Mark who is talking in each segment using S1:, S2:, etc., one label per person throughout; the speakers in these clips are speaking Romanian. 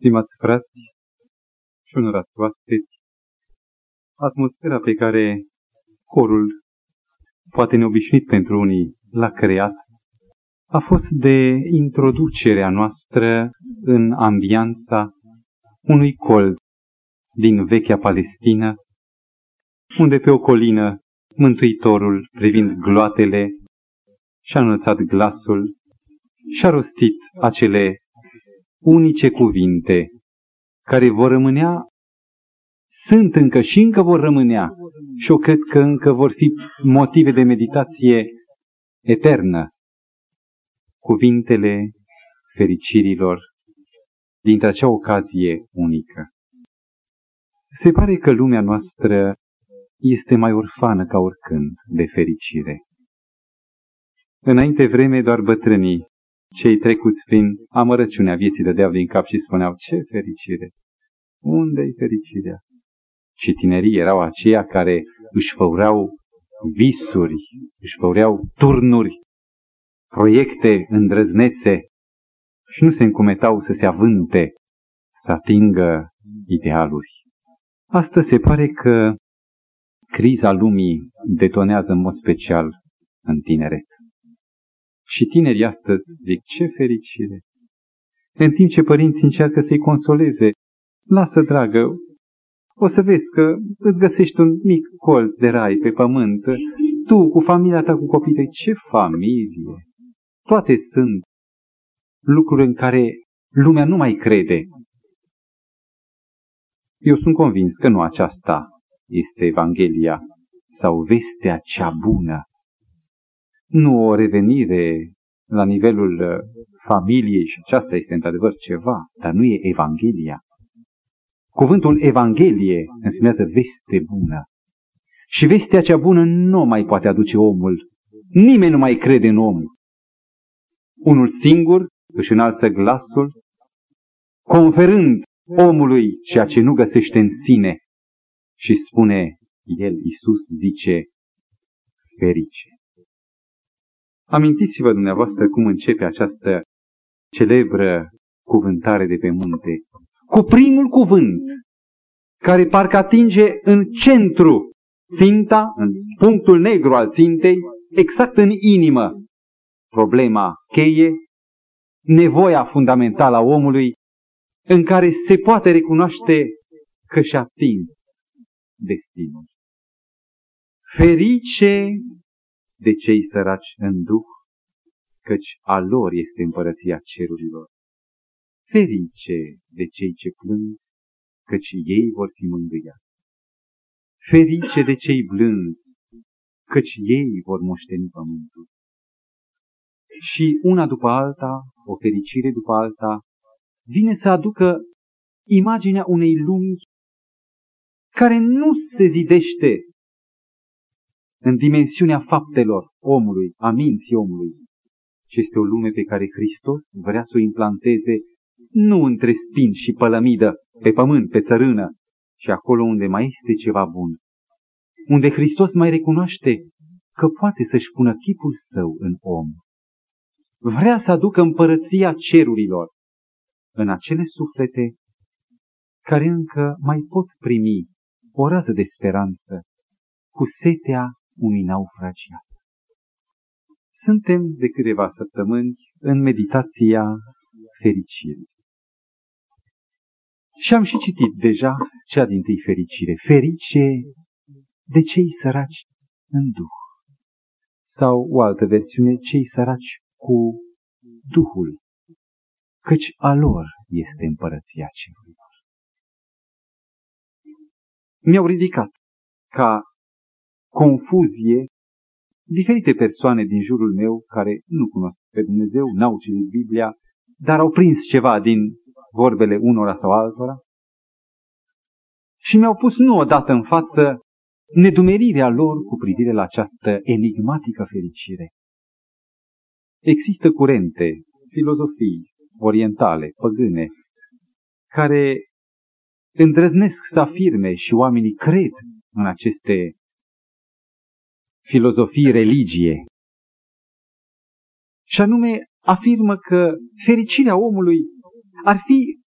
S1: Stimați frați și onorați oaspeți, atmosfera pe care corul, poate neobișnuit pentru unii, l-a creat, a fost de introducerea noastră în ambianța unui col din vechea Palestină, unde pe o colină Mântuitorul, privind gloatele, și-a înălțat glasul și-a rostit acele unice cuvinte care vor rămânea, sunt încă și încă vor rămânea și eu cred că încă vor fi motive de meditație eternă. Cuvintele fericirilor dintre acea ocazie unică. Se pare că lumea noastră este mai orfană ca oricând de fericire. Înainte vreme doar bătrânii, cei trecuți prin amărăciunea vieții dădeau din cap și spuneau, ce fericire! Unde-i fericirea? Și tinerii erau aceia care își făureau visuri, își făureau turnuri, proiecte îndrăznețe și nu se încumetau să se avânte, să atingă idealuri. Asta se pare că criza lumii detonează în mod special în tineret. Și tinerii astăzi zic, ce fericire! În timp ce părinții încearcă să-i consoleze, lasă, dragă, o să vezi că îți găsești un mic colț de rai pe pământ, tu cu familia ta, cu copiii tăi, ce familie! Toate sunt lucruri în care lumea nu mai crede. Eu sunt convins că nu aceasta este Evanghelia sau vestea cea bună nu o revenire la nivelul uh, familiei și aceasta este într-adevăr ceva, dar nu e Evanghelia. Cuvântul Evanghelie înseamnă veste bună. Și vestea cea bună nu mai poate aduce omul. Nimeni nu mai crede în om. Unul singur își înalță glasul, conferând omului ceea ce nu găsește în sine și spune, el, Iisus, zice, ferice. Amintiți-vă dumneavoastră cum începe această celebră cuvântare de pe munte. Cu primul cuvânt, care parcă atinge în centru ținta, în punctul negru al țintei, exact în inimă, problema cheie, nevoia fundamentală a omului, în care se poate recunoaște că și-a atins destinul. Ferice de cei săraci în duh, căci a lor este împărăția cerurilor. Ferice de cei ce plâng, căci ei vor fi mângâiați. Ferice de cei blânzi, căci ei vor moșteni pământul. Și una după alta, o fericire după alta, vine să aducă imaginea unei lumi care nu se zidește în dimensiunea faptelor omului, a minții omului, ci este o lume pe care Hristos vrea să o implanteze nu între spin și pălămidă, pe pământ, pe țărână, ci acolo unde mai este ceva bun. Unde Hristos mai recunoaște că poate să-și pună chipul său în om. Vrea să aducă împărăția cerurilor în acele suflete care încă mai pot primi o rază de speranță cu setea unui naufragiat. Suntem de câteva săptămâni în meditația fericirii. Și am și citit deja cea din tâi fericire. Ferice de cei săraci în Duh. Sau o altă versiune, cei săraci cu Duhul. Căci a lor este împărăția cerurilor. Mi-au ridicat ca confuzie diferite persoane din jurul meu care nu cunosc pe Dumnezeu, n-au citit Biblia, dar au prins ceva din vorbele unora sau altora și mi-au pus nu odată în față nedumerirea lor cu privire la această enigmatică fericire. Există curente, filozofii orientale, păgâne, care îndrăznesc să afirme și oamenii cred în aceste filozofii religie. Și anume afirmă că fericirea omului ar fi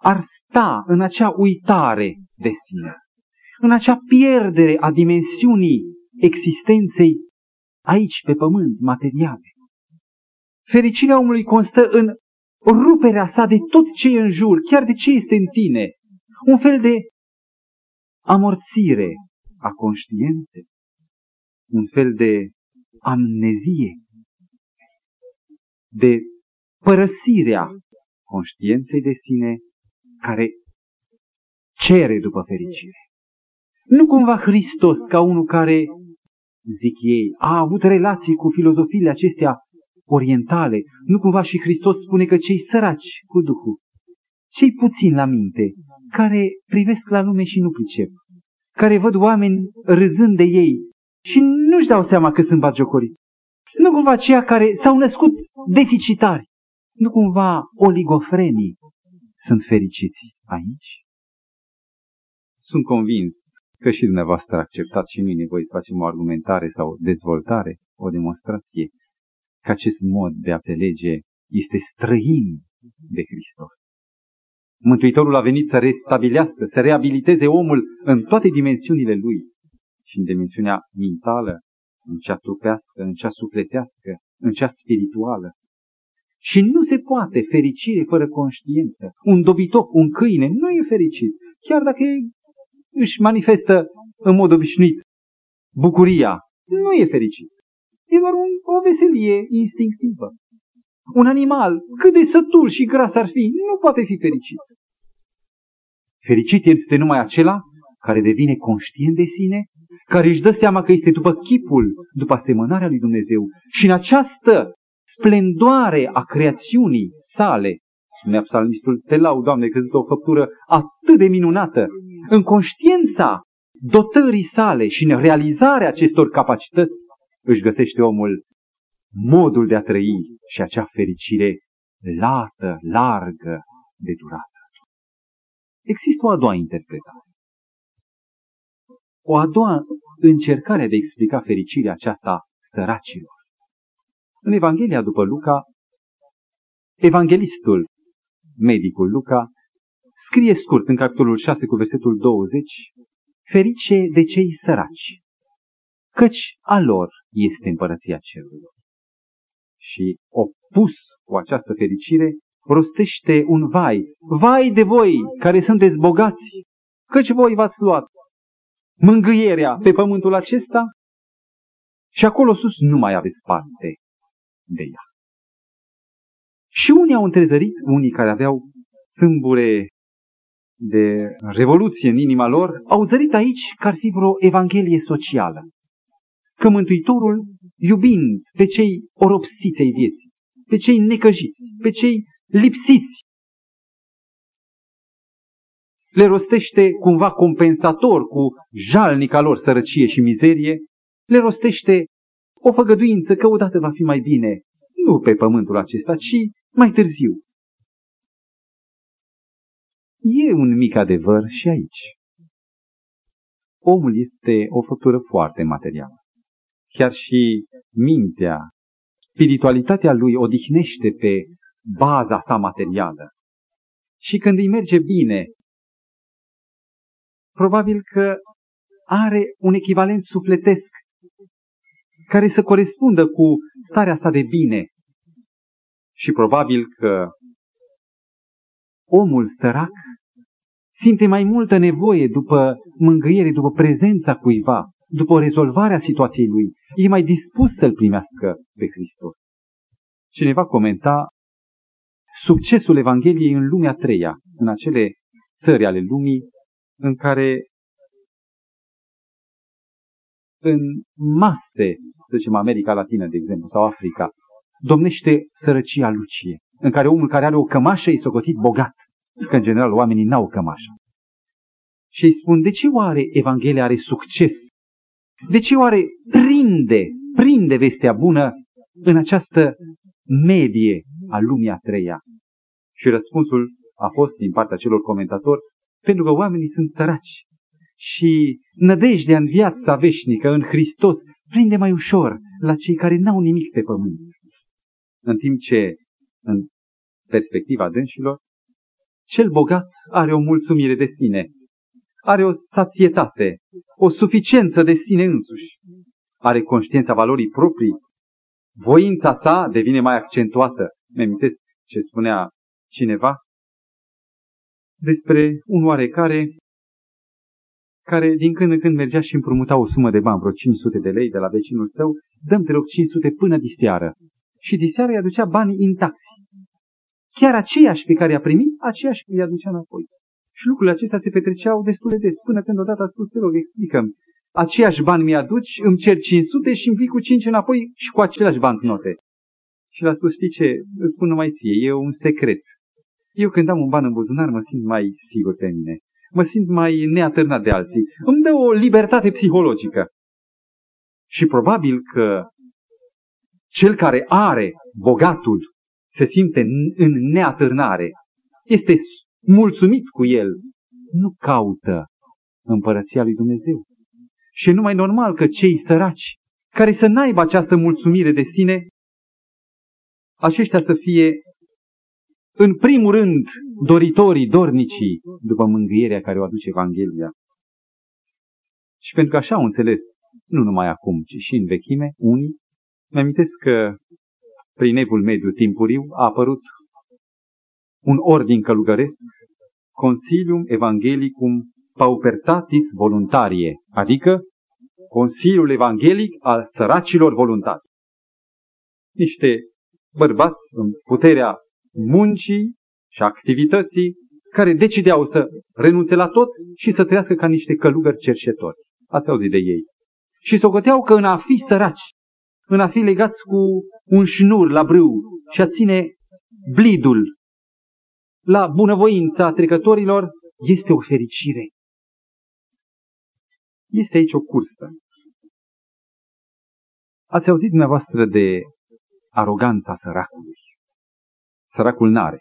S1: ar sta în acea uitare de sine, în acea pierdere a dimensiunii existenței aici pe pământ, materiale. Fericirea omului constă în ruperea sa de tot ce e în jur, chiar de ce este în tine, un fel de amorțire a conștiinței, un fel de amnezie, de părăsirea conștiinței de sine care cere după fericire. Nu cumva Hristos ca unul care, zic ei, a avut relații cu filozofiile acestea orientale, nu cumva și Hristos spune că cei săraci cu Duhul, cei puțin la minte, care privesc la lume și nu pricep, care văd oameni râzând de ei și nu-și dau seama că sunt bagiocoriți. Nu cumva ceia care s-au născut deficitari, nu cumva oligofrenii sunt fericiți aici? Sunt convins că și dumneavoastră acceptați și nu e nevoie să facem o argumentare sau dezvoltare, o demonstrație, că acest mod de a te lege este străin de Hristos. Mântuitorul a venit să restabilească, să reabiliteze omul în toate dimensiunile lui, și în dimensiunea mentală, în cea trupească, în cea sufletească, în cea spirituală. Și nu se poate fericire fără conștiință. Un dobitoc, un câine, nu e fericit, chiar dacă își manifestă în mod obișnuit bucuria, nu e fericit. E doar un, o veselie instinctivă. Un animal, cât de sătul și gras ar fi, nu poate fi fericit. Fericit este numai acela care devine conștient de sine, care își dă seama că este după chipul, după asemănarea lui Dumnezeu și în această splendoare a creațiunii sale, spunea psalmistul, te lau, Doamne, că o făptură atât de minunată, în conștiința dotării sale și în realizarea acestor capacități, își găsește omul modul de a trăi și acea fericire lată, largă, de durată. Există o a doua interpretare. O a doua încercare de a explica fericirea aceasta săracilor. În Evanghelia după Luca, evanghelistul, medicul Luca, scrie scurt în capitolul 6 cu versetul 20, ferice de cei săraci, căci a lor este împărăția cerurilor. Și opus cu această fericire, rostește un vai, vai de voi care sunteți bogați, căci voi v-ați luat mângâierea pe pământul acesta și acolo sus nu mai aveți parte de ea. Și unii au întrezărit, unii care aveau sâmbure de revoluție în inima lor, au zărit aici că ar fi vreo evanghelie socială. Că Mântuitorul, iubind pe cei oropsiți ai vieții, pe cei necăjiți, pe cei lipsiți, le rostește cumva compensator cu jalnica lor sărăcie și mizerie, le rostește o făgăduință că odată va fi mai bine, nu pe pământul acesta, ci mai târziu. E un mic adevăr și aici. Omul este o făptură foarte materială. Chiar și mintea, spiritualitatea lui odihnește pe baza sa materială. Și când îi merge bine, probabil că are un echivalent sufletesc care să corespundă cu starea sa de bine. Și probabil că omul sărac simte mai multă nevoie după mângâiere, după prezența cuiva, după rezolvarea situației lui. E mai dispus să-L primească pe Hristos. Cineva comenta succesul Evangheliei în lumea treia, în acele țări ale lumii în care în mase, să zicem America Latină, de exemplu, sau Africa, domnește sărăcia lucie, în care omul care are o cămașă e socotit bogat, că în general oamenii n-au cămașă. Și îi spun, de ce oare Evanghelia are succes? De ce oare prinde, prinde vestea bună în această medie a lumii a treia? Și răspunsul a fost din partea celor comentatori, pentru că oamenii sunt săraci și nădejdea în viața veșnică, în Hristos, prinde mai ușor la cei care n-au nimic pe pământ. În timp ce, în perspectiva dânșilor, Cel bogat are o mulțumire de sine, are o sațietate, o suficiență de sine însuși, are conștiința valorii proprii, voința sa devine mai accentuată. mi ce spunea cineva despre un oarecare care din când în când mergea și împrumuta o sumă de bani, vreo 500 de lei de la vecinul său, dăm te rog 500 până diseară. Și diseară îi aducea banii intacti. Chiar aceiași pe care i-a primit, aceiași îi aducea înapoi. Și lucrurile acestea se petreceau destul de des, până când odată a spus, te rog, explică aceiași bani mi-aduci, îmi cer 500 și îmi vii cu 5 înapoi și cu aceleași bancnote. Și l-a spus, știi ce, îți spun numai ție, e un secret. Eu când am un ban în buzunar mă simt mai sigur pe mine. Mă simt mai neatârnat de alții. Îmi dă o libertate psihologică. Și probabil că cel care are bogatul se simte în neatârnare, este mulțumit cu el, nu caută împărăția lui Dumnezeu. Și e numai normal că cei săraci, care să n-aibă această mulțumire de sine, aceștia să fie, în primul rând, doritorii, dornicii, după mângâierea care o aduce Evanghelia. Și pentru că așa au înțeles, nu numai acum, ci și în vechime, unii, mi amintesc că prin evul mediu timpuriu a apărut un ordin călugăresc, Consilium Evangelicum Paupertatis Voluntarie, adică Consiliul Evanghelic al săracilor voluntari. Niște bărbați în puterea muncii și activității care decideau să renunțe la tot și să trăiască ca niște călugări cerșetori. Ați auzit de ei. Și socoteau că în a fi săraci, în a fi legați cu un șnur la brâu și a ține blidul la bunăvoința trecătorilor, este o fericire. Este aici o cursă. Ați auzit dumneavoastră de aroganța săracului. Săracul n-are.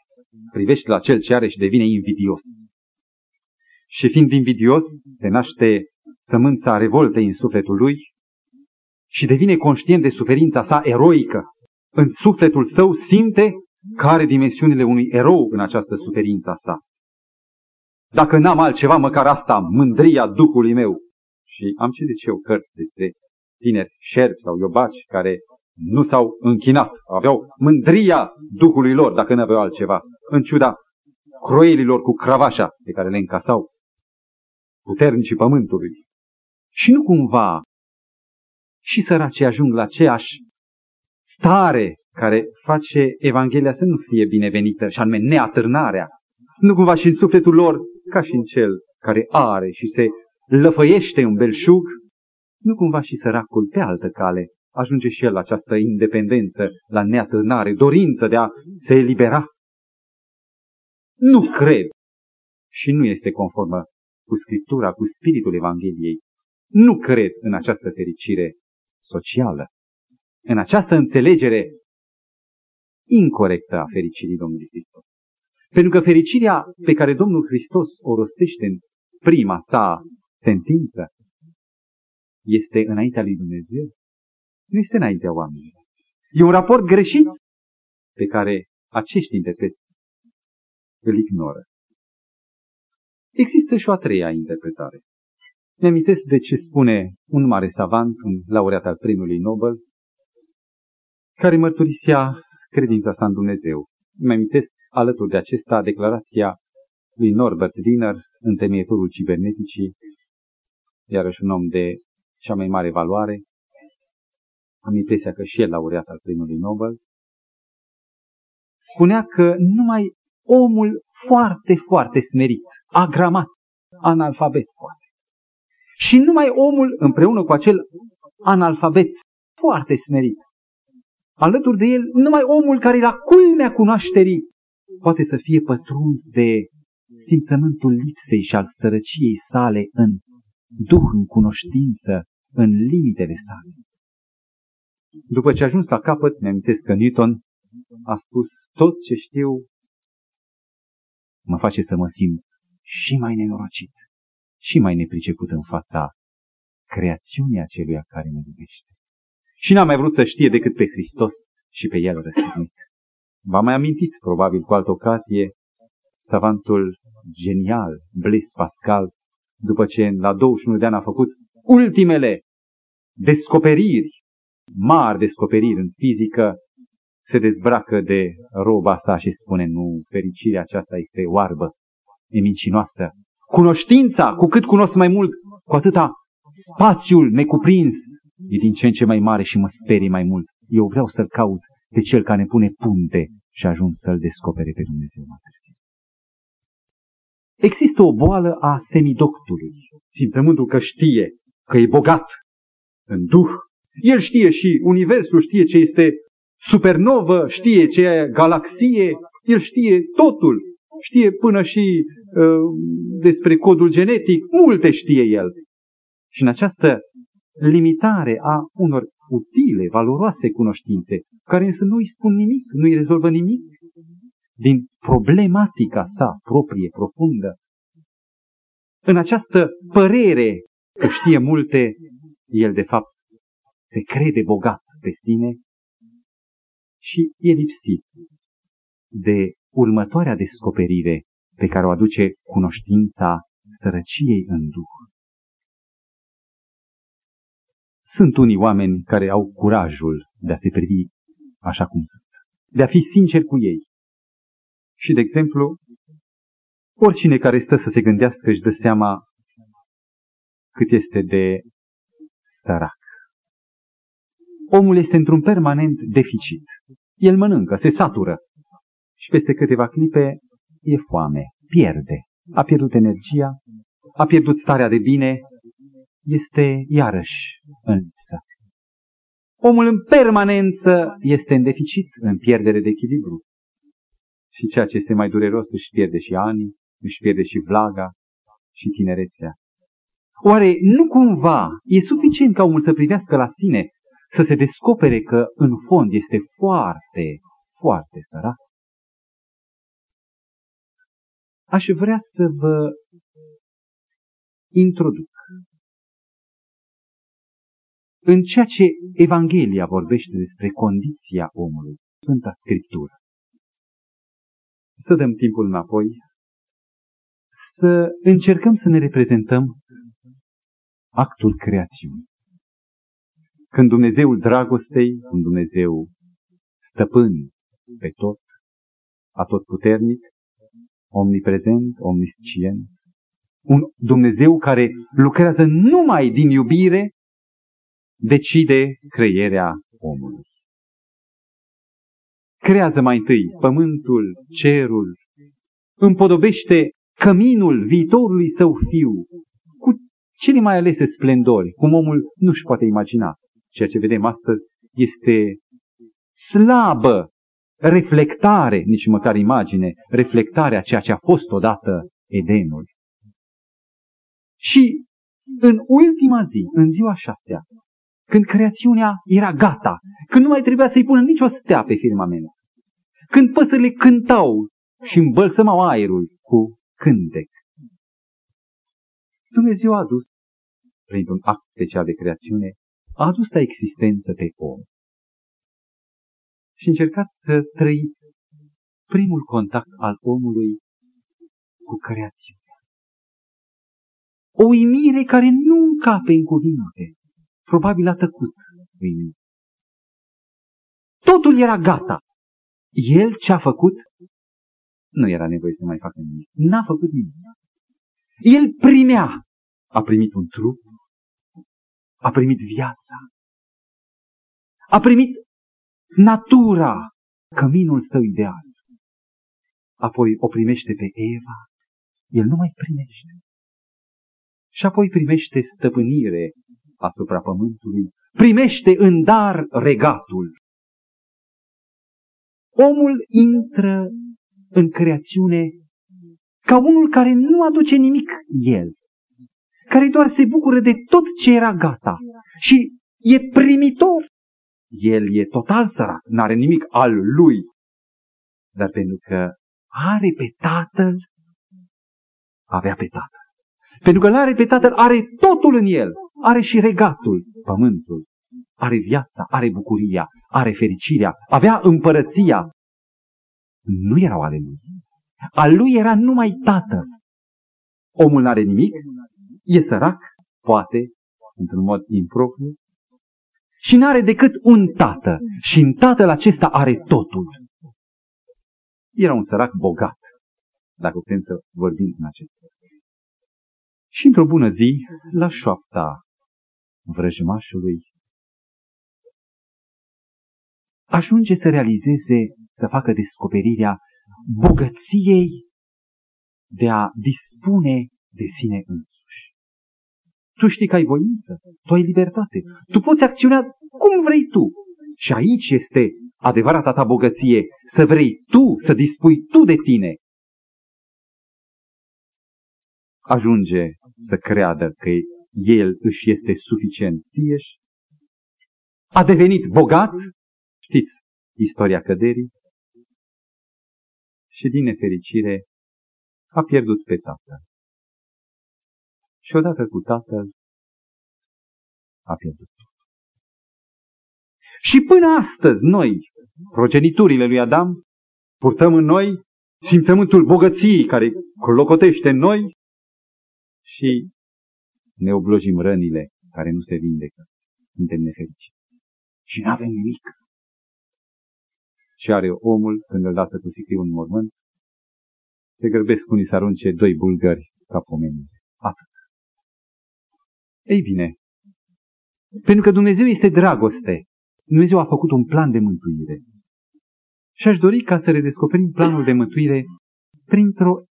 S1: Privește la cel ce are și devine invidios. Și fiind invidios, se naște sămânța revoltei în sufletul lui și devine conștient de suferința sa eroică. În sufletul său simte care are dimensiunile unui erou în această suferință sa. Dacă n-am altceva, măcar asta, mândria Duhului meu. Și am citit și eu cărți despre tineri șerpi sau iobaci care nu s-au închinat, aveau mândria Duhului lor, dacă nu aveau altceva, în ciuda croielilor cu cravașa pe care le încasau puternicii pământului. Și nu cumva și săracii ajung la aceeași stare care face Evanghelia să nu fie binevenită, și anume neatârnarea. Nu cumva și în sufletul lor, ca și în cel care are și se lăfăiește un belșug, nu cumva și săracul pe altă cale ajunge și el la această independență, la neatârnare, dorință de a se elibera. Nu cred și nu este conformă cu Scriptura, cu spiritul Evangheliei. Nu cred în această fericire socială, în această înțelegere incorrectă a fericirii Domnului Hristos. Pentru că fericirea pe care Domnul Hristos o rostește în prima sa sentință este înaintea lui Dumnezeu, nu este înaintea oamenilor. E un raport greșit pe care acești interpreți îl ignoră. Există și o a treia interpretare. Mi amintesc de ce spune un mare savant, un laureat al primului Nobel, care mărturisea credința sa în Dumnezeu. Îmi amintesc alături de acesta declarația lui Norbert Wiener, întemietorul ciberneticii, iarăși un om de cea mai mare valoare. Am impresia că și el laureat al primului Nobel. Spunea că numai omul foarte, foarte smerit, agramat, analfabet poate. Și numai omul împreună cu acel analfabet foarte smerit alături de el, numai omul care e la culmea cunoașterii poate să fie pătruns de simțământul lipsei și al sărăciei sale în duh, în cunoștință, în limitele sale. După ce a ajuns la capăt, mi amintesc că Newton a spus, tot ce știu mă face să mă simt și mai nenorocit, și mai nepriceput în fața creațiunii aceluia care mă iubește și n-a mai vrut să știe decât pe Hristos și pe El răstignit. V-am mai amintit, probabil cu altă ocazie, savantul genial, Blaise Pascal, după ce la 21 de ani a făcut ultimele descoperiri, mari descoperiri în fizică, se dezbracă de roba asta și spune, nu, fericirea aceasta este oarbă, e mincinoasă. Cunoștința, cu cât cunosc mai mult, cu atâta spațiul necuprins e din ce în ce mai mare și mă sperie mai mult. Eu vreau să-L caut pe Cel care ne pune punte și ajung să-L descopere pe Dumnezeu mai Există o boală a semidoctului. Simțământul că știe că e bogat în duh. El știe și universul știe ce este supernovă, știe ce e galaxie, el știe totul. Știe până și uh, despre codul genetic, multe știe el. Și în această limitare a unor utile, valoroase cunoștințe, care însă nu îi spun nimic, nu îi rezolvă nimic, din problematica sa proprie, profundă. În această părere că știe multe, el de fapt se crede bogat pe sine și e lipsit de următoarea descoperire pe care o aduce cunoștința sărăciei în duh. Sunt unii oameni care au curajul de a se privi așa cum sunt, de a fi sincer cu ei. Și, de exemplu, oricine care stă să se gândească își dă seama cât este de sărac. Omul este într-un permanent deficit. El mănâncă, se satură și peste câteva clipe e foame, pierde. A pierdut energia, a pierdut starea de bine, este iarăși în lipsă. Omul în permanență este în deficit, în pierdere de echilibru. Și ceea ce este mai dureros își pierde și ani, își pierde și vlaga și tinerețea. Oare nu cumva e suficient ca omul să privească la sine, să se descopere că în fond este foarte, foarte sărac? Aș vrea să vă introduc în ceea ce Evanghelia vorbește despre condiția omului, Sfânta Scriptură. Să dăm timpul înapoi, să încercăm să ne reprezentăm actul creațiunii. Când Dumnezeul dragostei, când Dumnezeu stăpân pe tot, atotputernic, omniprezent, omniscient, un Dumnezeu care lucrează numai din iubire, decide creierea omului. Creează mai întâi pământul, cerul, împodobește căminul viitorului său fiu cu cele mai alese splendori, cum omul nu-și poate imagina. Ceea ce vedem astăzi este slabă reflectare, nici măcar imagine, reflectarea ceea ce a fost odată Edenul. Și în ultima zi, în ziua șasea, când creațiunea era gata, când nu mai trebuia să-i pună nicio stea pe firmament, când păsările cântau și îmbălsămau aerul cu cântec. Dumnezeu a adus, printr-un act special de creațiune, a adus la existență pe om. Și încercați să trăiți primul contact al omului cu creațiunea. O uimire care nu încape în cuvinte. Probabil a tăcut uimire. Totul era gata. El ce a făcut? Nu era nevoie să mai facă nimic. N-a făcut nimic. El primea. A primit un trup. A primit viața. A primit natura, căminul său ideal. Apoi o primește pe Eva. El nu mai primește. Și apoi primește stăpânire asupra pământului. Primește în dar regatul. Omul intră în creațiune ca unul care nu aduce nimic el, care doar se bucură de tot ce era gata și e primitor. El e total sărac, n-are nimic al lui, dar pentru că are pe tatăl, avea pe tatăl. Pentru că l-are pe tatăl, are totul în el, are și regatul, pământul, are viața, are bucuria, are fericirea, avea împărăția, nu erau ale lui. Al lui era numai tată. Omul n-are nimic, e sărac, poate, într-un mod impropriu, și n-are decât un tată. Și în tatăl acesta are totul. Era un sărac bogat, dacă putem să vorbim în acest Și într-o bună zi, la șoapta vrăjmașului, ajunge să realizeze, să facă descoperirea bogăției de a dispune de sine însuși. Tu știi că ai voință, tu ai libertate, tu poți acționa cum vrei tu. Și aici este adevărata ta bogăție, să vrei tu, să dispui tu de tine. Ajunge să creadă că el își este suficient tieși, a devenit bogat, știți istoria căderii, și din nefericire a pierdut pe tatăl. Și odată cu tatăl a pierdut. Și până astăzi noi, progeniturile lui Adam, purtăm în noi simțământul bogăției care clocotește în noi și ne oblojim rănile care nu se vindecă. Suntem nefericiți. Și nu avem nimic. Și are omul, când îl lasă cu sicriu în mormânt, se grăbesc unii să arunce doi bulgări ca pomenire. Atât. Ei bine, pentru că Dumnezeu este dragoste, Dumnezeu a făcut un plan de mântuire. Și aș dori ca să redescoperim planul de mântuire printr-o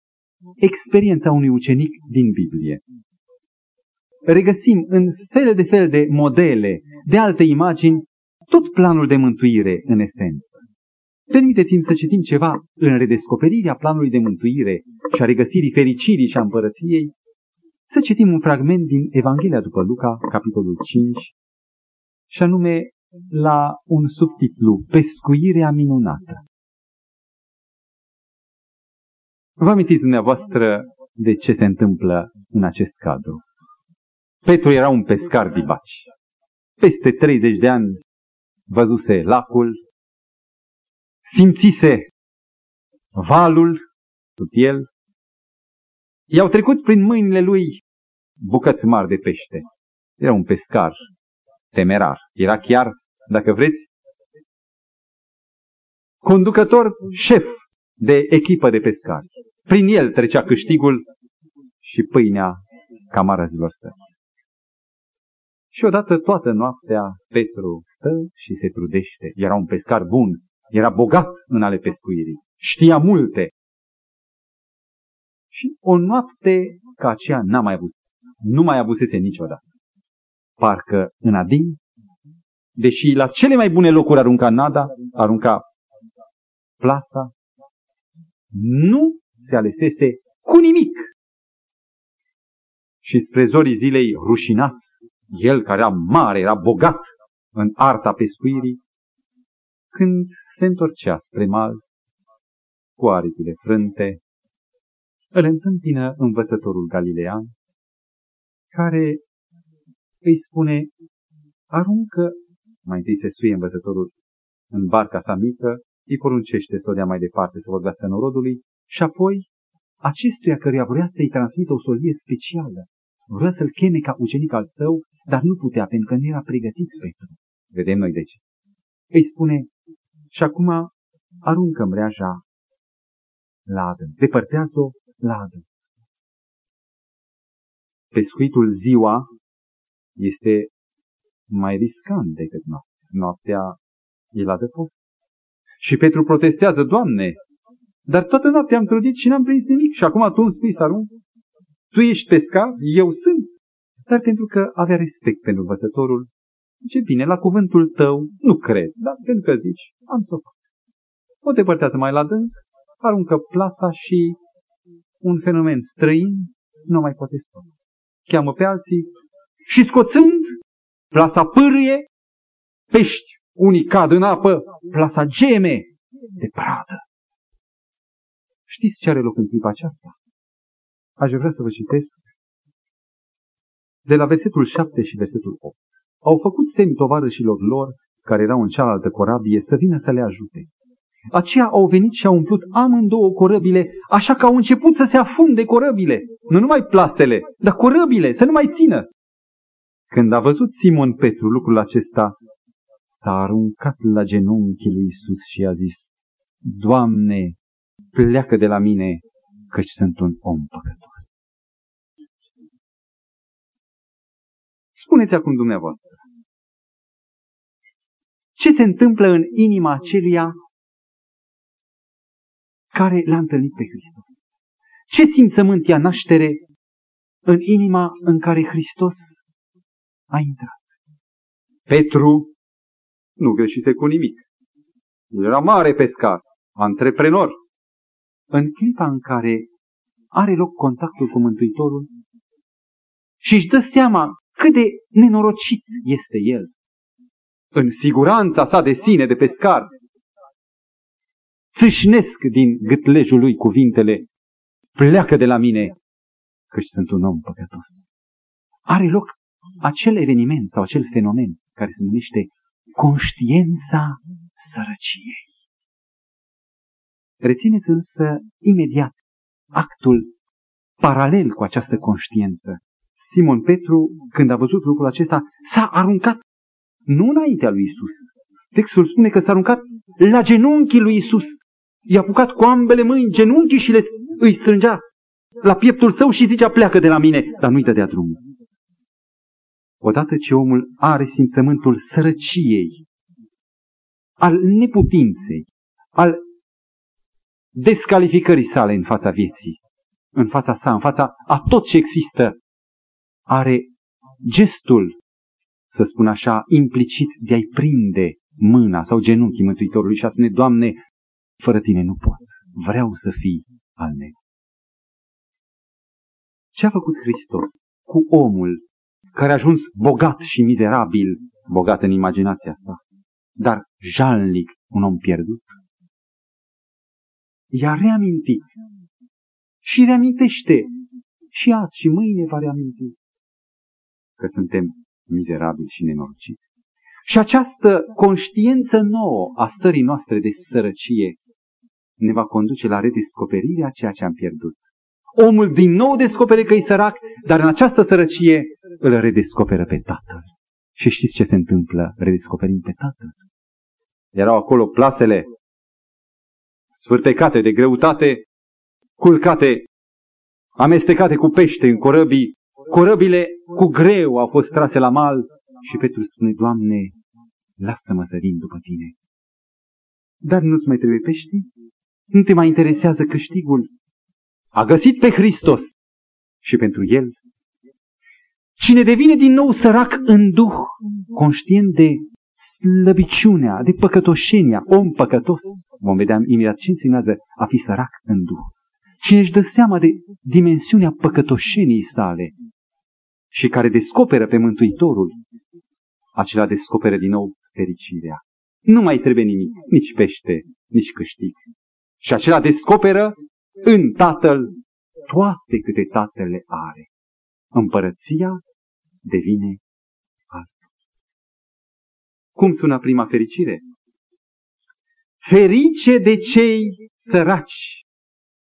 S1: experiență a unui ucenic din Biblie. Regăsim în fel de fel de modele, de alte imagini, tot planul de mântuire în esență. Permiteți-mi să citim ceva în redescoperirea planului de mântuire și a regăsirii fericirii și a împărăției, să citim un fragment din Evanghelia după Luca, capitolul 5, și anume la un subtitlu, Pescuirea minunată. Vă amintiți dumneavoastră de ce se întâmplă în acest cadru? Petru era un pescar dibaci. Peste 30 de ani văzuse lacul, simțise valul sub el, i-au trecut prin mâinile lui bucăți mari de pește. Era un pescar temerar. Era chiar, dacă vreți, conducător șef de echipă de pescari. Prin el trecea câștigul și pâinea camarazilor săi. Și odată toată noaptea Petru stă și se trudește. Era un pescar bun, era bogat în ale pescuirii, știa multe. Și o noapte ca aceea n-a mai avut, nu mai avusese niciodată. Parcă în adin, deși la cele mai bune locuri arunca nada, arunca plasa, nu se alesese cu nimic. Și spre zorii zilei rușinat, el care era mare, era bogat în arta pescuirii, când se întorcea spre mal, cu aripile frânte, îl întâmpină învățătorul galilean, care îi spune, aruncă, mai întâi se suie învățătorul în barca sa mică, îi poruncește să o dea mai departe să vorbească norodului și apoi acestuia căruia vrea să-i transmită o solie specială, vrea să-l cheme ca ucenic al său, dar nu putea pentru că nu era pregătit pentru. Vedem noi de ce. Îi spune, și acum aruncă mreaja la adânc, depărtează-o la adânc. Pescuitul ziua este mai riscant decât noaptea. Noaptea e la depot. Și Petru protestează, Doamne, dar toată noaptea am trudit și n-am prins nimic și acum tu îmi spui să arunc? Tu ești pescar, eu sunt. Dar pentru că avea respect pentru învățătorul, zice, bine, la cuvântul tău nu cred, dar pentru că zici, am să o fac. O depărtează mai la dânc, aruncă plasa și un fenomen străin nu mai poate spune. Cheamă pe alții și scoțând, plasa pârâie, pești, unii cad în apă, plasa geme de pradă. Știți ce are loc în clipa aceasta? Aș vrea să vă citesc de la versetul 7 și versetul 8. Au făcut semn tovarășilor lor, care erau în cealaltă corabie, să vină să le ajute. Aceia au venit și au umplut amândouă corăbile, așa că au început să se afunde corăbile. Nu numai plastele, dar corăbile, să nu mai țină. Când a văzut Simon Petru lucrul acesta, s-a aruncat la genunchii lui Isus și a zis, Doamne, pleacă de la mine, căci sunt un om păcătos. Spuneți acum dumneavoastră, ce se întâmplă în inima acelia care l-a întâlnit pe Hristos? Ce simțământ ia naștere în inima în care Hristos a intrat? Petru nu greșise cu nimic. Era mare pescar, antreprenor. În clipa în care are loc contactul cu Mântuitorul și își dă seama cât de nenorocit este el, în siguranța sa de sine de pescar, țâșnesc din gâtlejul lui cuvintele, pleacă de la mine, căci sunt un om păcătos. Are loc acel eveniment sau acel fenomen care se numește conștiința sărăciei. Rețineți însă imediat actul paralel cu această conștiință. Simon Petru, când a văzut lucrul acesta, s-a aruncat nu înaintea lui Isus. Textul spune că s-a aruncat la genunchii lui Isus. I-a apucat cu ambele mâini genunchii și le, îi strângea la pieptul său și zicea pleacă de la mine, dar nu-i dădea drumul. Odată ce omul are simțământul sărăciei, al neputinței, al descalificării sale în fața vieții, în fața sa, în fața a tot ce există, are gestul, să spun așa, implicit de a-i prinde mâna sau genunchii Mântuitorului și a spune, Doamne, fără Tine nu pot, vreau să fii al meu. Ce a făcut Hristos cu omul care a ajuns bogat și mizerabil, bogat în imaginația sa, dar jalnic, un om pierdut? I-a reamintit și reamintește și azi și mâine va reaminti că suntem mizerabili și nenorociți. Și această conștiință nouă a stării noastre de sărăcie ne va conduce la redescoperirea ceea ce am pierdut. Omul din nou descopere că e sărac, dar în această sărăcie îl redescoperă pe Tatăl. Și știți ce se întâmplă redescoperind pe Tatăl? Erau acolo plasele sfârtecate de greutate, culcate, amestecate cu pește în corăbii, corăbile cu greu au fost trase la mal și Petru spune, Doamne, lasă-mă să vin după tine. Dar nu-ți mai trebuie pești? Nu te mai interesează câștigul? A găsit pe Hristos și pentru el. Cine devine din nou sărac în duh, conștient de slăbiciunea, de păcătoșenia, om păcătos, vom vedea imediat ce înseamnă a fi sărac în duh. Cine își dă seama de dimensiunea păcătoșeniei sale și care descoperă pe Mântuitorul, acela descoperă din nou fericirea. Nu mai trebuie nimic, nici pește, nici câștig. Și acela descoperă în Tatăl toate câte Tatăl le are. Împărăția devine altă. Cum sună prima fericire? Ferice de cei săraci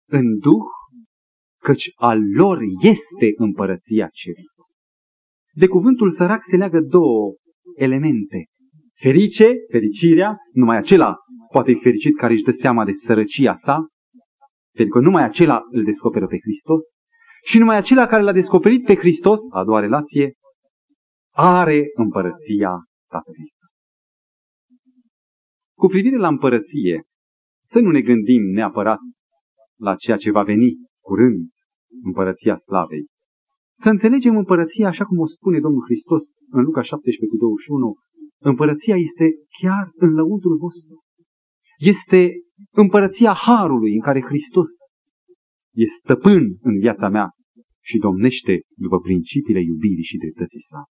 S1: în duh, căci al lor este împărăția cerii. De cuvântul sărac se leagă două elemente. Ferice, fericirea, numai acela poate fi fericit care își dă seama de sărăcia sa, pentru că numai acela îl descoperă pe Hristos, și numai acela care l-a descoperit pe Hristos, a doua relație, are împărăția Tatălui. Cu privire la împărăție, să nu ne gândim neapărat la ceea ce va veni curând, împărăția slavei. Să înțelegem împărăția așa cum o spune Domnul Hristos în Luca 17 cu 21. Împărăția este chiar în lăuntul vostru. Este împărăția Harului în care Hristos e stăpân în viața mea și domnește după principiile iubirii și dreptății sa.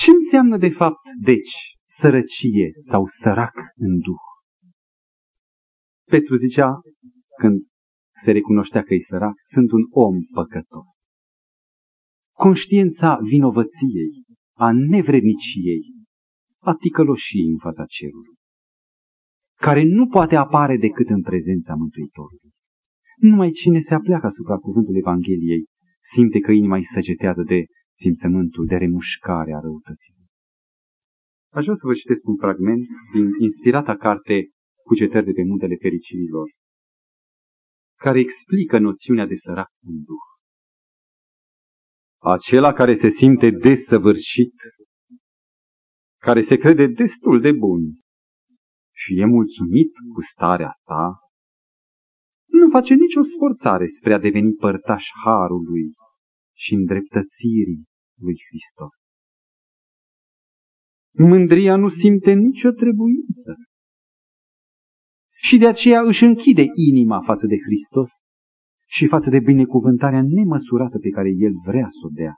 S1: Ce înseamnă de fapt, deci, sărăcie sau sărac în duh? Petru zicea, când se recunoștea că e sărac, sunt un om păcătos. Conștiința vinovăției, a nevredniciei, a ticăloșiei în fața cerului. Care nu poate apare decât în prezența Mântuitorului. Numai cine se apleacă asupra cuvântului Evangheliei simte că inima îi săgetează de simțământul de remușcare a răutății. Aș vrea să vă citesc un fragment din inspirata carte Cugetări de pe muntele fericirilor, care explică noțiunea de sărac în duh. Acela care se simte desăvârșit, care se crede destul de bun și e mulțumit cu starea sa, nu face nicio sforțare spre a deveni părtaș harului și îndreptățirii lui Hristos. Mândria nu simte nicio trebuință și de aceea își închide inima față de Hristos și față de binecuvântarea nemăsurată pe care El vrea să o dea.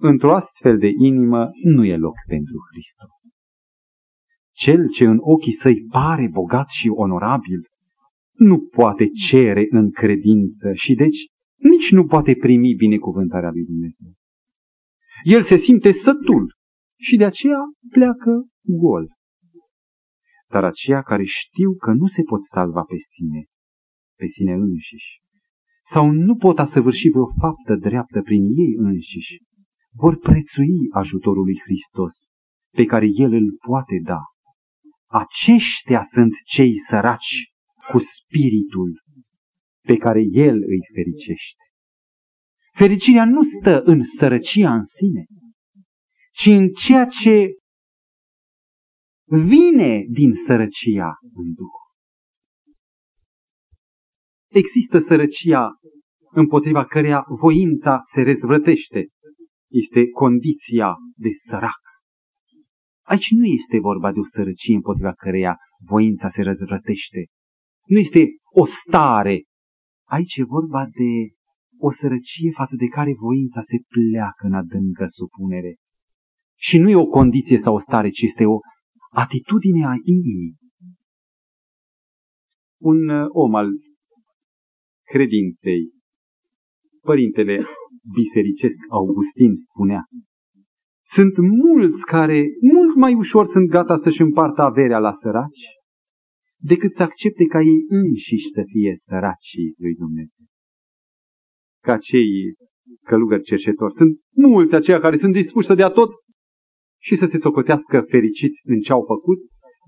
S1: Într-o astfel de inimă nu e loc pentru Hristos. Cel ce în ochii săi pare bogat și onorabil, nu poate cere în credință și deci nici nu poate primi binecuvântarea lui Dumnezeu. El se simte sătul și de aceea pleacă gol. Dar aceia care știu că nu se pot salva pe sine, pe sine înșiși, sau nu pot asăvârși vreo faptă dreaptă prin ei înșiși, vor prețui ajutorul lui Hristos, pe care El îl poate da. Aceștia sunt cei săraci cu spiritul pe care El îi fericește. Fericirea nu stă în sărăcia în sine, ci în ceea ce vine din sărăcia în Duh. Există sărăcia împotriva căreia voința se rezvrătește. Este condiția de sărac. Aici nu este vorba de o sărăcie împotriva căreia voința se răzvrătește. Nu este o stare. Aici e vorba de o sărăcie față de care voința se pleacă în adâncă supunere. Și nu e o condiție sau o stare, ci este o atitudine a inimii. Un uh, om al credinței, părintele bisericesc Augustin spunea, sunt mulți care mult mai ușor sunt gata să-și împartă averea la săraci, decât să accepte ca ei înșiși să fie săracii lui Dumnezeu. Ca cei călugări cerșetori. Sunt mulți aceia care sunt dispuși să dea tot și să se socotească fericiți în ce au făcut,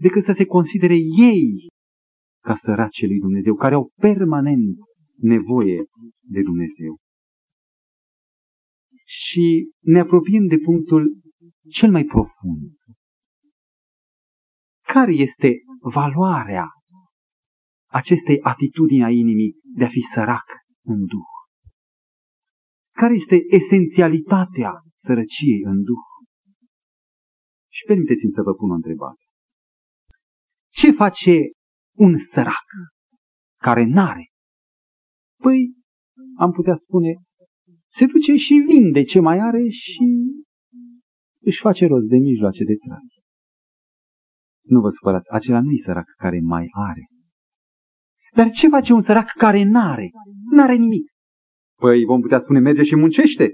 S1: decât să se considere ei ca săracii lui Dumnezeu, care au permanent nevoie de Dumnezeu. Și ne apropiem de punctul cel mai profund. Care este valoarea acestei atitudini a inimii de a fi sărac în Duh? Care este esențialitatea sărăciei în Duh? Și permiteți-mi să vă pun o întrebare. Ce face un sărac care n-are? Păi, am putea spune, se duce și vinde ce mai are și își face rost de mijloace de trai. Nu vă supărați, acela nu e sărac care mai are. Dar ce face un sărac care n-are? N-are nimic. Păi vom putea spune, merge și muncește.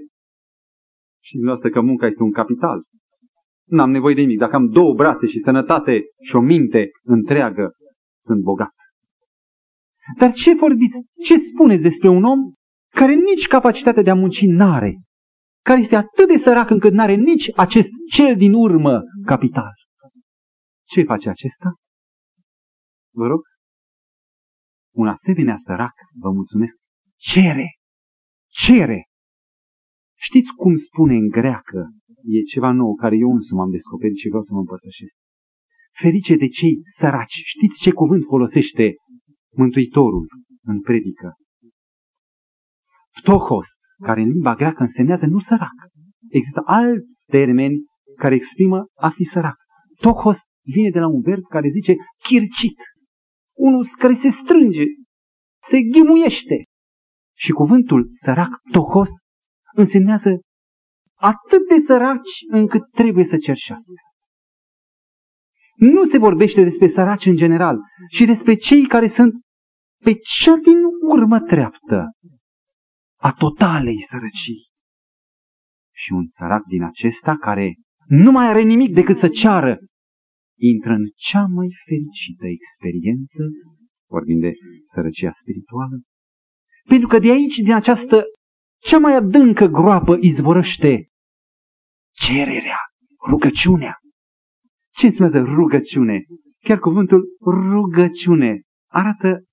S1: Și dumneavoastră că munca este un capital. N-am nevoie de nimic. Dacă am două brațe și sănătate și o minte întreagă, sunt bogat. Dar ce vorbiți, ce spuneți despre un om care nici capacitatea de a munci n-are, care este atât de sărac încât n-are nici acest cel din urmă capital? Ce face acesta? Vă rog, un asemenea sărac, vă mulțumesc, cere, cere. Știți cum spune în greacă e ceva nou care eu însumi am descoperit și vreau să mă împărtășesc. Ferice de cei săraci. Știți ce cuvânt folosește Mântuitorul în predică? Ptohos, care în limba greacă însemnează nu sărac. Există alți termeni care exprimă a fi sărac. Ptohos vine de la un verb care zice chircit. Unul care se strânge, se ghimuiește. Și cuvântul sărac, ptohos, însemnează atât de săraci încât trebuie să cerșească. Nu se vorbește despre săraci în general, ci despre cei care sunt pe cea din urmă treaptă a totalei sărăcii. Și un sărac din acesta care nu mai are nimic decât să ceară, intră în cea mai fericită experiență, vorbim de sărăcia spirituală, pentru că de aici, din această cea mai adâncă groapă, izvorăște cererea, rugăciunea. Ce înseamnă rugăciune? Chiar cuvântul rugăciune arată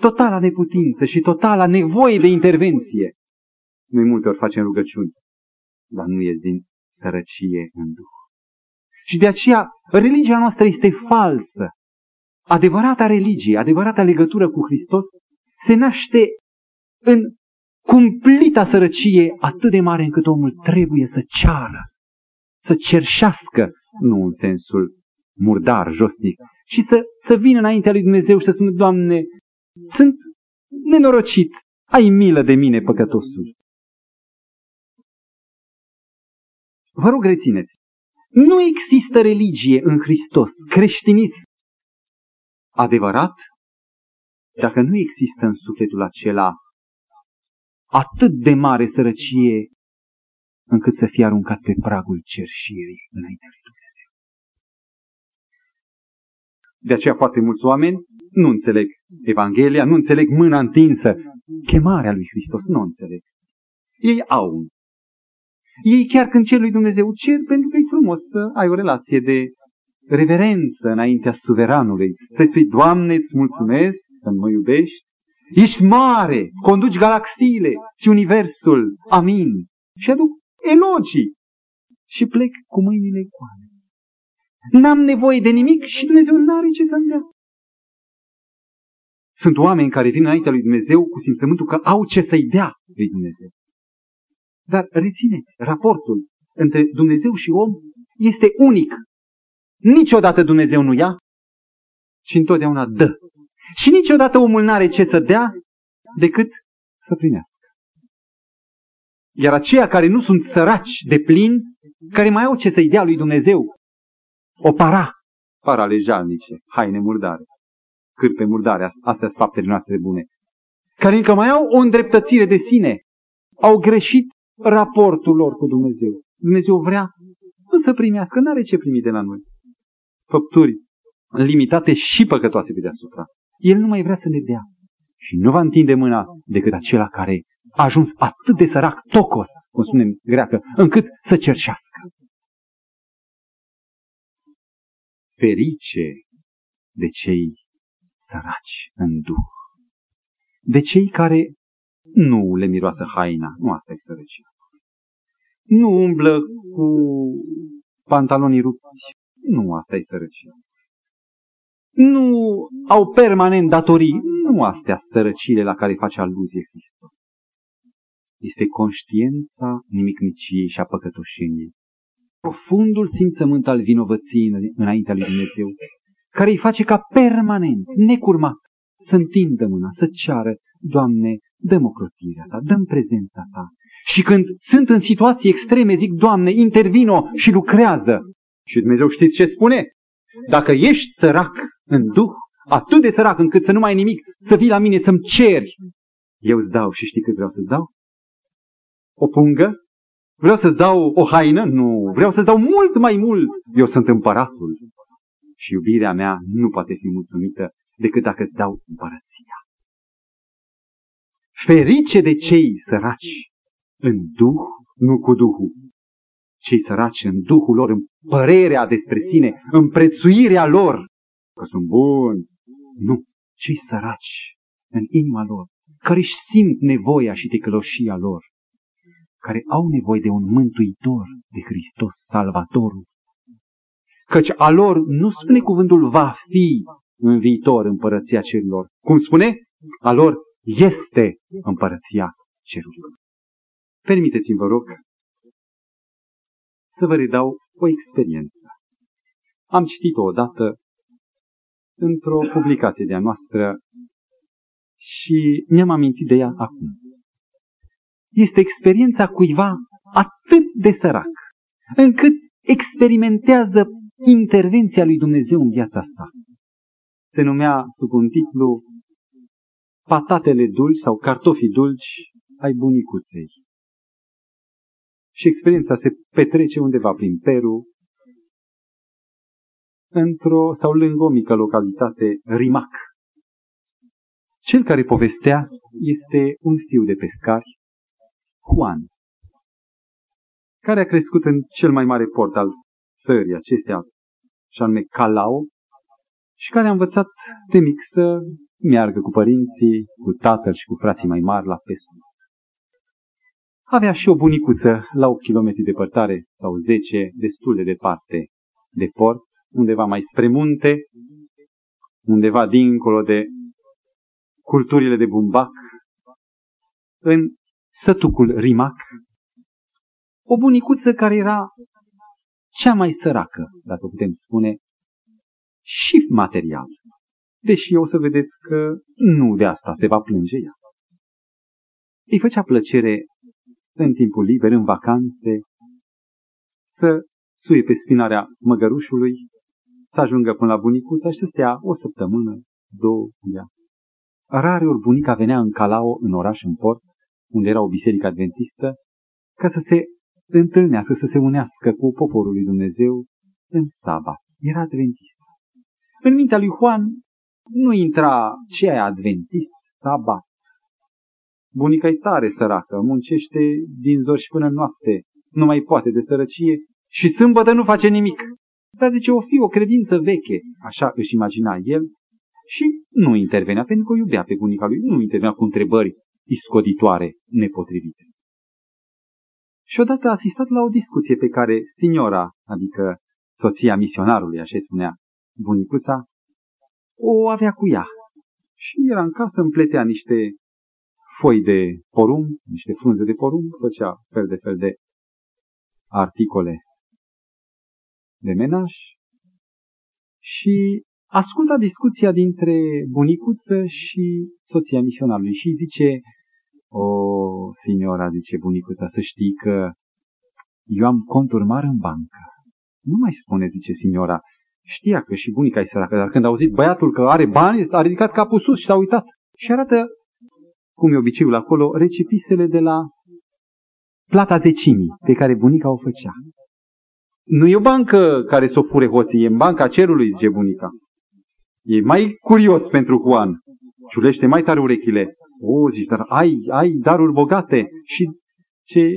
S1: totala neputință și totala nevoie de intervenție. Noi multe ori facem rugăciuni, dar nu e din sărăcie în Duh. Și de aceea religia noastră este falsă. Adevărata religie, adevărata legătură cu Hristos se naște în cumplita sărăcie atât de mare încât omul trebuie să ceară, să cerșească, nu în sensul murdar, josnic, și să, să vină înaintea lui Dumnezeu și să spună, Doamne, sunt nenorocit, ai milă de mine, păcătosul. Vă rog, rețineți, nu există religie în Hristos, creștinism adevărat, dacă nu există în sufletul acela atât de mare sărăcie încât să fie aruncat pe pragul cerșirii înaintea lui Dumnezeu. De aceea foarte mulți oameni nu înțeleg Evanghelia, nu înțeleg mâna întinsă, chemarea lui Hristos, nu înțeleg. Ei au. Ei chiar când cer lui Dumnezeu cer pentru că e frumos să ai o relație de reverență înaintea suveranului. Să spui, Doamne, îți mulțumesc că mă iubești, ești mare, conduci galaxiile și universul, amin. Și aduc elogii și plec cu mâinile goale. N-am nevoie de nimic și Dumnezeu n-are ce să-mi dea. Sunt oameni care vin înaintea lui Dumnezeu cu simțământul că au ce să-i dea lui Dumnezeu. Dar rețineți, raportul între Dumnezeu și om este unic. Niciodată Dumnezeu nu ia și întotdeauna dă. Și niciodată omul n-are ce să dea decât să primească. Iar aceia care nu sunt săraci de plin, care mai au ce să-i dea lui Dumnezeu, o para, parale jalnice, haine murdare, cârpe murdare, astea sunt faptele noastre bune, care încă mai au o îndreptățire de sine, au greșit raportul lor cu Dumnezeu. Dumnezeu vrea să primească, nu are ce primi de la noi. Făpturi limitate și păcătoase pe deasupra. El nu mai vrea să ne dea. Și nu va întinde mâna decât acela care a ajuns atât de sărac, tocos, cum spunem greacă, încât să cerșească. Ferice de cei săraci în duh, de cei care nu le miroasă haina, nu asta e sărăcia. Nu umblă cu pantalonii rupți, nu asta e sărăcia nu au permanent datorii. Nu astea sărăcile la care face aluzie Hristos. Este conștiința nimicniciei și a păcătoșeniei. Profundul simțământ al vinovăției înaintea lui Dumnezeu, care îi face ca permanent, necurmat, să întindă mâna, să ceară, Doamne, dăm ocrotirea Ta, dăm prezența Ta. Și când sunt în situații extreme, zic, Doamne, intervino și lucrează. Și Dumnezeu știți ce spune? Dacă ești sărac în duh, atât de sărac încât să nu mai ai nimic, să vii la mine să-mi ceri, eu îți dau și știi cât vreau să-ți dau? O pungă? Vreau să-ți dau o haină? Nu. Vreau să-ți dau mult mai mult. Eu sunt împăratul. Și iubirea mea nu poate fi mulțumită decât dacă îți dau împărăția. Ferice de cei săraci în duh, nu cu duhul, cei săraci în duhul lor, în părerea despre sine, în prețuirea lor, că sunt buni. Nu, cei săraci în inima lor, care își simt nevoia și ticăloșia lor, care au nevoie de un mântuitor, de Hristos, Salvatorul. Căci a lor nu spune cuvântul va fi în viitor împărăția cerurilor. Cum spune? A lor este împărăția cerurilor. Permiteți-mi, vă rog, să vă redau o experiență. Am citit-o odată într-o publicație de-a noastră și mi-am amintit de ea acum. Este experiența cuiva atât de sărac, încât experimentează intervenția lui Dumnezeu în viața sa. Se numea sub un titlu Patatele dulci sau cartofii dulci ai bunicuței. Și experiența se petrece undeva prin Peru, într-o sau lângă o mică localitate, Rimac. Cel care povestea este un fiu de pescari, Juan, care a crescut în cel mai mare port al țării acestea, și anume Calao, și care a învățat de mic să meargă cu părinții, cu tatăl și cu frații mai mari la pescuit. Avea și o bunicuță la 8 km departare sau 10, destul de departe de port, undeva mai spre munte, undeva dincolo de culturile de bumbac, în sătucul Rimac, o bunicuță care era cea mai săracă, dacă putem spune, și material. Deși o să vedeți că nu de asta se va plânge ea. Îi făcea plăcere în timpul liber, în vacanțe, să suie pe spinarea măgărușului, să ajungă până la bunicuța și să stea o săptămână, două, ea. Rareori bunica venea în Calao, în oraș, în port, unde era o biserică adventistă, ca să se întâlnească, să se unească cu poporul lui Dumnezeu în sabat. Era adventist. În mintea lui Juan nu intra ce e adventist, sabat. Bunica e tare săracă, muncește din zor și până noapte, nu mai poate de sărăcie și sâmbătă nu face nimic. Dar zice, o fi o credință veche, așa își imagina el, și nu intervenea, pentru că o iubea pe bunica lui, nu intervenea cu întrebări iscoditoare, nepotrivite. Și odată a asistat la o discuție pe care signora, adică soția misionarului, așa spunea bunicuța, o avea cu ea. Și era în casă, împletea niște foi de porumb, niște frunze de porumb, făcea fel de fel de articole de menaj și asculta discuția dintre bunicuță și soția misionarului și zice, o, signora, zice bunicuța, să știi că eu am conturi mari în bancă. Nu mai spune, zice signora, știa că și bunica e săracă, dar când a auzit băiatul că are bani, a ridicat capul sus și s-a uitat. Și arată, cum e obiceiul acolo, recipisele de la plata decimii pe care bunica o făcea. Nu e o bancă care să o fure hoții, e în banca cerului, zice bunica. E mai curios pentru Juan. Ciulește mai tare urechile. O, zici, dar ai, ai daruri bogate și ce,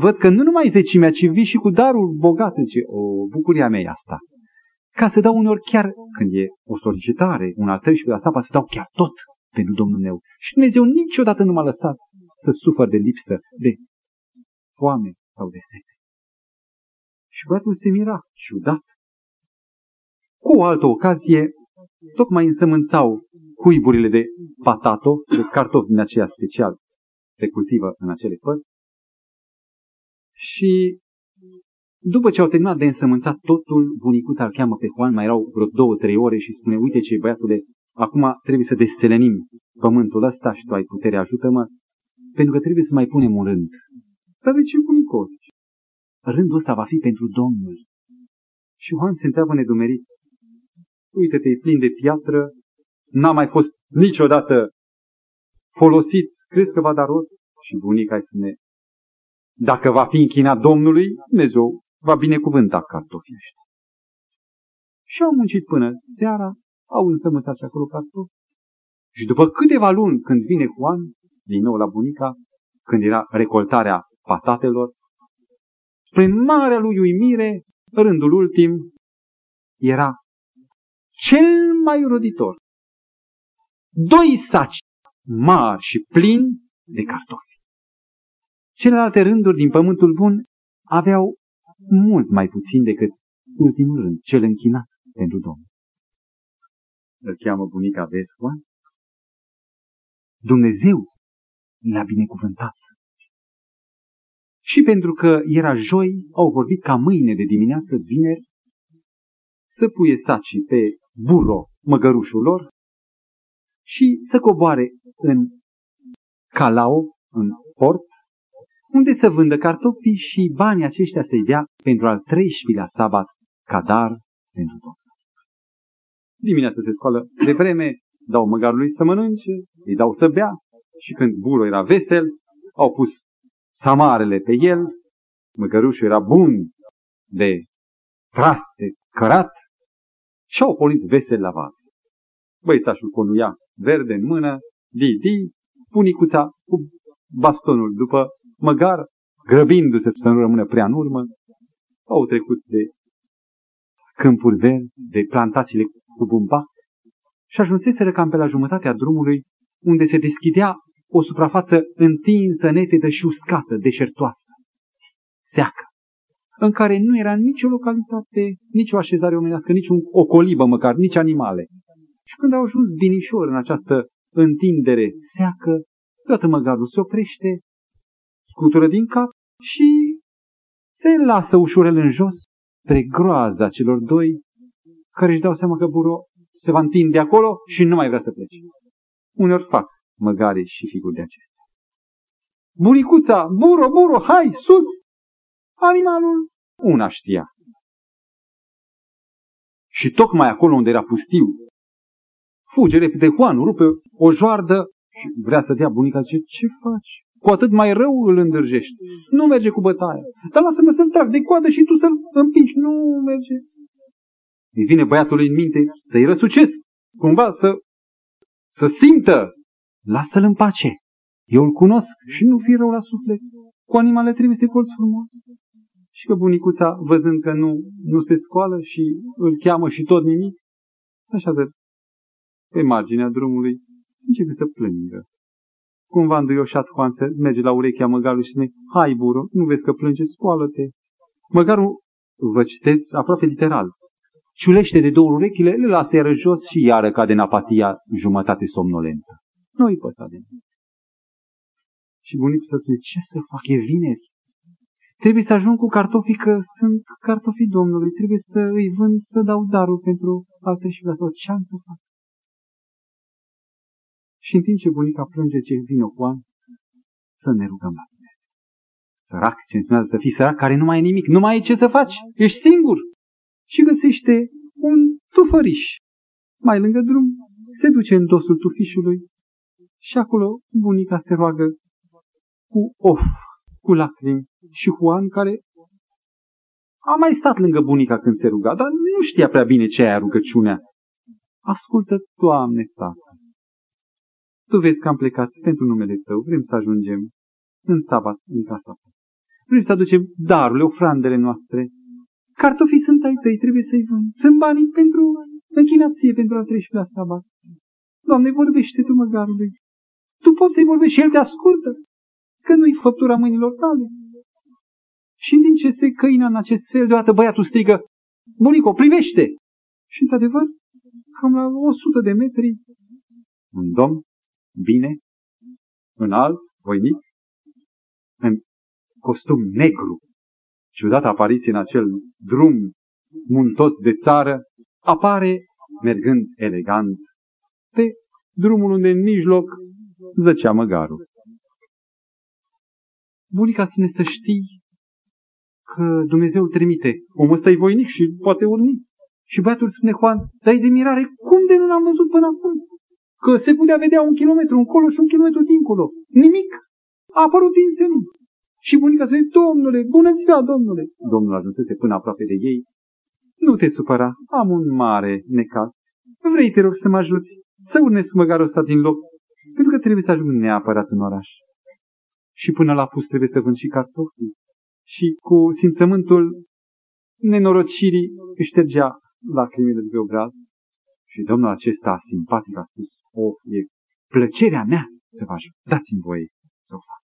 S1: văd că nu numai zecimea, ci vii și cu daruri bogate. Zice, o, bucuria mea e asta. Ca să dau uneori chiar, când e o solicitare, un al 13 la să dau chiar tot pentru Domnul meu. Și Dumnezeu niciodată nu m-a lăsat să sufăr de lipsă, de foame sau de sete. Și băiatul se mira, ciudat. Cu o altă ocazie, tocmai însămânțau cuiburile de patato, de cartofi din aceea special, se cultivă în acele părți. Și după ce au terminat de însămânțat totul, bunicuța îl cheamă pe Juan, mai erau vreo două, trei ore și spune, uite ce băiatule, acum trebuie să destelenim pământul ăsta și tu ai putere, ajută-mă, pentru că trebuie să mai punem un rând. Dar de ce bunicos? Rândul ăsta va fi pentru Domnul. Și Juan se întreabă nedumerit. Uite-te, e plin de piatră, n-a mai fost niciodată folosit, crezi că va da rost? Și bunica îi spune, dacă va fi închinat Domnului, Dumnezeu va binecuvânta cartofii ăștia. Și au muncit până seara, au însămânțat și acolo cartofi. Și după câteva luni, când vine Juan, din nou la bunica, când era recoltarea patatelor, prin marea lui uimire, rândul ultim, era cel mai roditor. Doi saci mari și plini de cartofi. Celelalte rânduri din pământul bun aveau mult mai puțin decât ultimul rând, cel închinat pentru Domnul. Îl cheamă bunica Vescoa. Dumnezeu l-a binecuvântat. Și pentru că era joi, au vorbit ca mâine de dimineață, vineri, să puie sacii pe buro măgărușul lor și să coboare în Calao, în port, unde să vândă cartofii și banii aceștia să-i dea pentru al 13-lea sabat ca dar pentru tot. Dimineața se scoală de vreme, dau măgarului să mănânce, îi dau să bea și când burul era vesel, au pus samarele pe el, măgărușul era bun de traste, cărat Și au pornit vesel la vază. Băiețașul conuia verde în mână, di-di, bunicuța cu bastonul după măgar, grăbindu-se să nu rămână prea în urmă, au trecut de câmpuri verzi, de plantațiile cu bumbac și ajunseseră cam pe la jumătatea drumului unde se deschidea o suprafață întinsă, netedă și uscată, deșertoasă, seacă, în care nu era nicio localitate, nicio așezare omenească, nici o colibă măcar, nici animale. Și când au ajuns binișor în această întindere seacă, toată măgarul se oprește, scutură din cap și se lasă ușurel în jos, spre groaza celor doi, care își dau seama că Buro se va întinde acolo și nu mai vrea să plece. Uneori fac măgare și figuri de acestea. Buricuța, Buro, Buro, hai, sus! Animalul, una știa. Și tocmai acolo unde era pustiu, fuge repede Juan, rupe o joardă și vrea să dea bunica, zice, ce faci? Cu atât mai rău îl îndârjești. Nu merge cu bătaia. Dar lasă-mă să-l trag de coadă și tu să-l împingi. Nu merge. Îi vine băiatul în minte să-i răsucesc. Cumva să, să simtă. Lasă-l în pace. Eu îl cunosc și nu fi rău la suflet. Cu animale trebuie să-i porți frumos. Și că bunicuța, văzând că nu, nu se scoală și îl cheamă și tot nimic, așa de pe marginea drumului, începe să plângă. Cumva înduioșat Juan se merge la urechea măgarului și spune, hai buro, nu vezi că plânge, scoală-te. Măgarul, vă citesc aproape literal, ciulește de două urechile, le lasă iară jos și iară cade în apatia jumătate somnolentă. Nu-i păsa de mine. Și bunicul să spune, ce să fac, e vineri. Trebuie să ajung cu cartofii, că sunt cartofii Domnului, trebuie să îi vând, să dau darul pentru alte și la tot. Ce am să fac? Și în timp ce bunica plânge ce vine Juan, să ne rugăm la tine. Sărac, ce înseamnă să fii sărac, care nu mai e nimic, nu mai ai ce să faci, ești singur. Și găsește un tufăriș. Mai lângă drum, se duce în dosul tufișului și acolo bunica se roagă cu of, cu lacrimi și Juan care a mai stat lângă bunica când se ruga, dar nu știa prea bine ce aia rugăciunea. Ascultă, Doamne, Tată, tu vezi că am plecat pentru numele Tău, vrem să ajungem în sabat, în casa Ta. Vrem să aducem darurile, ofrandele noastre. Cartofii sunt ai Tăi, trebuie să-i vând. Sunt banii pentru închinație, pentru a trece la sabat. Doamne, vorbește Tu măgarului. Tu poți să-i vorbești și El te ascultă, că nu-i făptura mâinilor tale. Și din ce se căina în acest fel, deodată băiatul strigă, Bunico, privește! Și într-adevăr, cam la 100 de metri, un domn bine, înalt, voinic, în costum negru. Ciudată apariție în acel drum muntos de țară, apare mergând elegant pe drumul unde în mijloc zăcea măgarul. Bunica spune să știi că Dumnezeu trimite. Omul ăsta e voinic și poate urmi. Și băiatul spune, Juan, dar de mirare, cum de nu l-am văzut până acum? Că se putea vedea un kilometru încolo și un kilometru dincolo. Nimic. A apărut din senin. Și bunica zice, domnule, bună ziua, domnule. Domnul ajunsese până aproape de ei. Nu te supăra, am un mare necaz. Vrei, te rog, să mă ajuți să urnesc măgarul ăsta din loc, pentru că trebuie să ajung neapărat în oraș. Și până la pus trebuie să vând și cartofi. Și cu simțământul nenorocirii își ștergea lacrimile de pe obraz. Și domnul acesta simpatic a spus, o, e plăcerea mea să vă ajut. Dați-mi voie să o fac.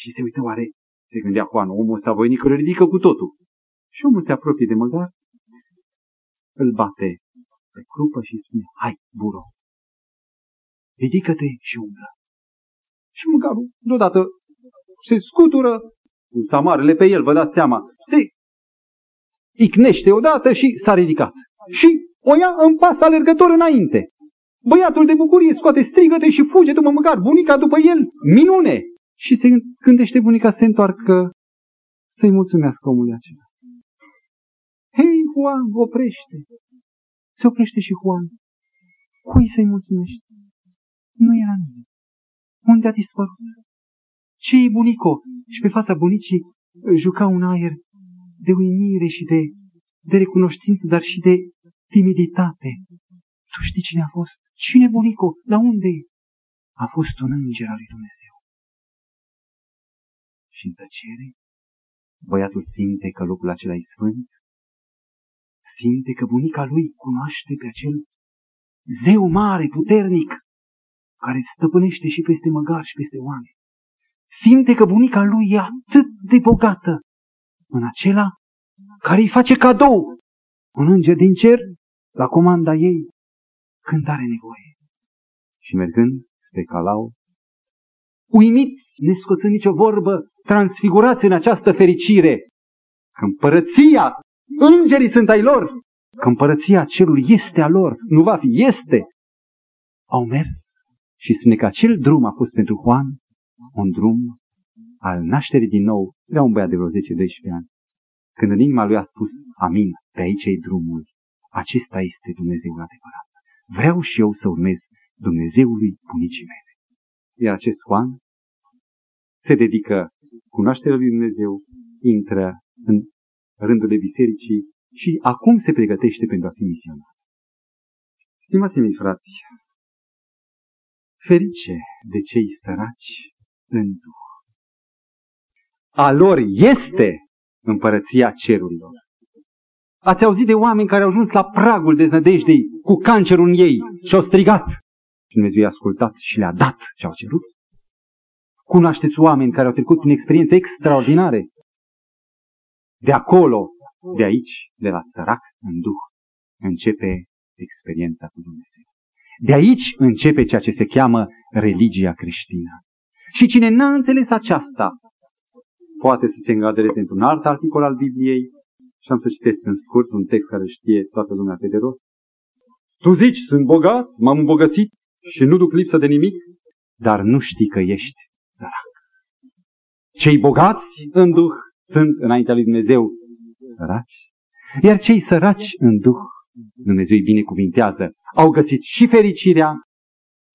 S1: Și se uită oare, se gândea Juan, omul ăsta voinic îl ridică cu totul. Și omul se apropie de măgar, îl bate pe crupă și spune, hai, buro, ridică-te și umblă. Și măgarul, deodată, se scutură cu samarele pe el, vă dați seama, se icnește odată și s-a ridicat. Și o ia în pas alergător înainte. Băiatul de bucurie scoate strigăte și fuge după măcar, bunica după el, minune! Și se gândește bunica să se întoarcă să-i mulțumească omului acela. Hei, Juan, oprește! Se oprește și Juan. Cui să-i mulțumești? Nu era nimeni. Unde a dispărut? Ce e bunico? Și pe fața bunicii juca un aer de uimire și de de recunoștință, dar și de timiditate. Tu știi cine a fost? Cine, bunico? La unde e? A fost un înger al lui Dumnezeu. Și în tăcere, băiatul simte că locul acela e sfânt, simte că bunica lui cunoaște pe acel zeu mare, puternic, care stăpânește și peste măgar și peste oameni. Simte că bunica lui e atât de bogată în acela care îi face cadou un înger din cer la comanda ei când are nevoie. Și mergând spre Calau, uimiți, nescoțând nicio vorbă, transfigurați în această fericire, că împărăția, îngerii sunt ai lor, că împărăția cerului este a lor, nu va fi, este. Au mers și spune că acel drum a fost pentru Juan un drum al nașterii din nou. Era un băiat de vreo 10-12 ani. Când în inima lui a spus, amin, pe aici e drumul, acesta este Dumnezeul adevărat. Vreau și eu să urmez Dumnezeului bunicii mele. Iar acest Juan se dedică cunoașterea lui Dumnezeu, intră în rândurile bisericii și acum se pregătește pentru a fi misionar. Stimați mei frați, ferice de cei săraci în Duh. A lor este împărăția cerurilor. Ați auzit de oameni care au ajuns la pragul deznădejdei cu cancerul în ei și au strigat. Și Dumnezeu i-a ascultat și le-a dat ce au cerut. Cunoașteți oameni care au trecut prin experiențe extraordinare. De acolo, de aici, de la sărac în duh, începe experiența cu Dumnezeu. De aici începe ceea ce se cheamă religia creștină. Și cine n-a înțeles aceasta, poate să se îngadreze într-un alt articol al Bibliei și am să citesc în scurt un text care știe toată lumea pe de rost. Tu zici, sunt bogat, m-am îmbogățit și nu duc lipsă de nimic, dar nu știi că ești sărac. Cei bogați în Duh sunt înaintea lui Dumnezeu săraci, iar cei săraci în Duh, Dumnezeu îi binecuvintează, au găsit și fericirea,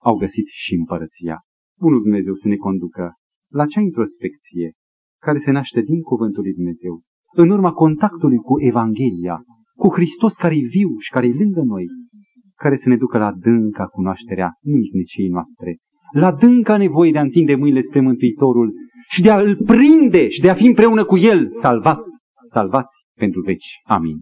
S1: au găsit și împărăția. Bunul Dumnezeu să ne conducă la cea introspecție care se naște din Cuvântul lui Dumnezeu, în urma contactului cu Evanghelia, cu Hristos care e viu și care e lângă noi, care să ne ducă la dânca cunoașterea nimicniciei noastre, la dânca nevoie de a întinde mâinile spre Mântuitorul și de a îl prinde și de a fi împreună cu El salvat, salvați pentru veci. Amin.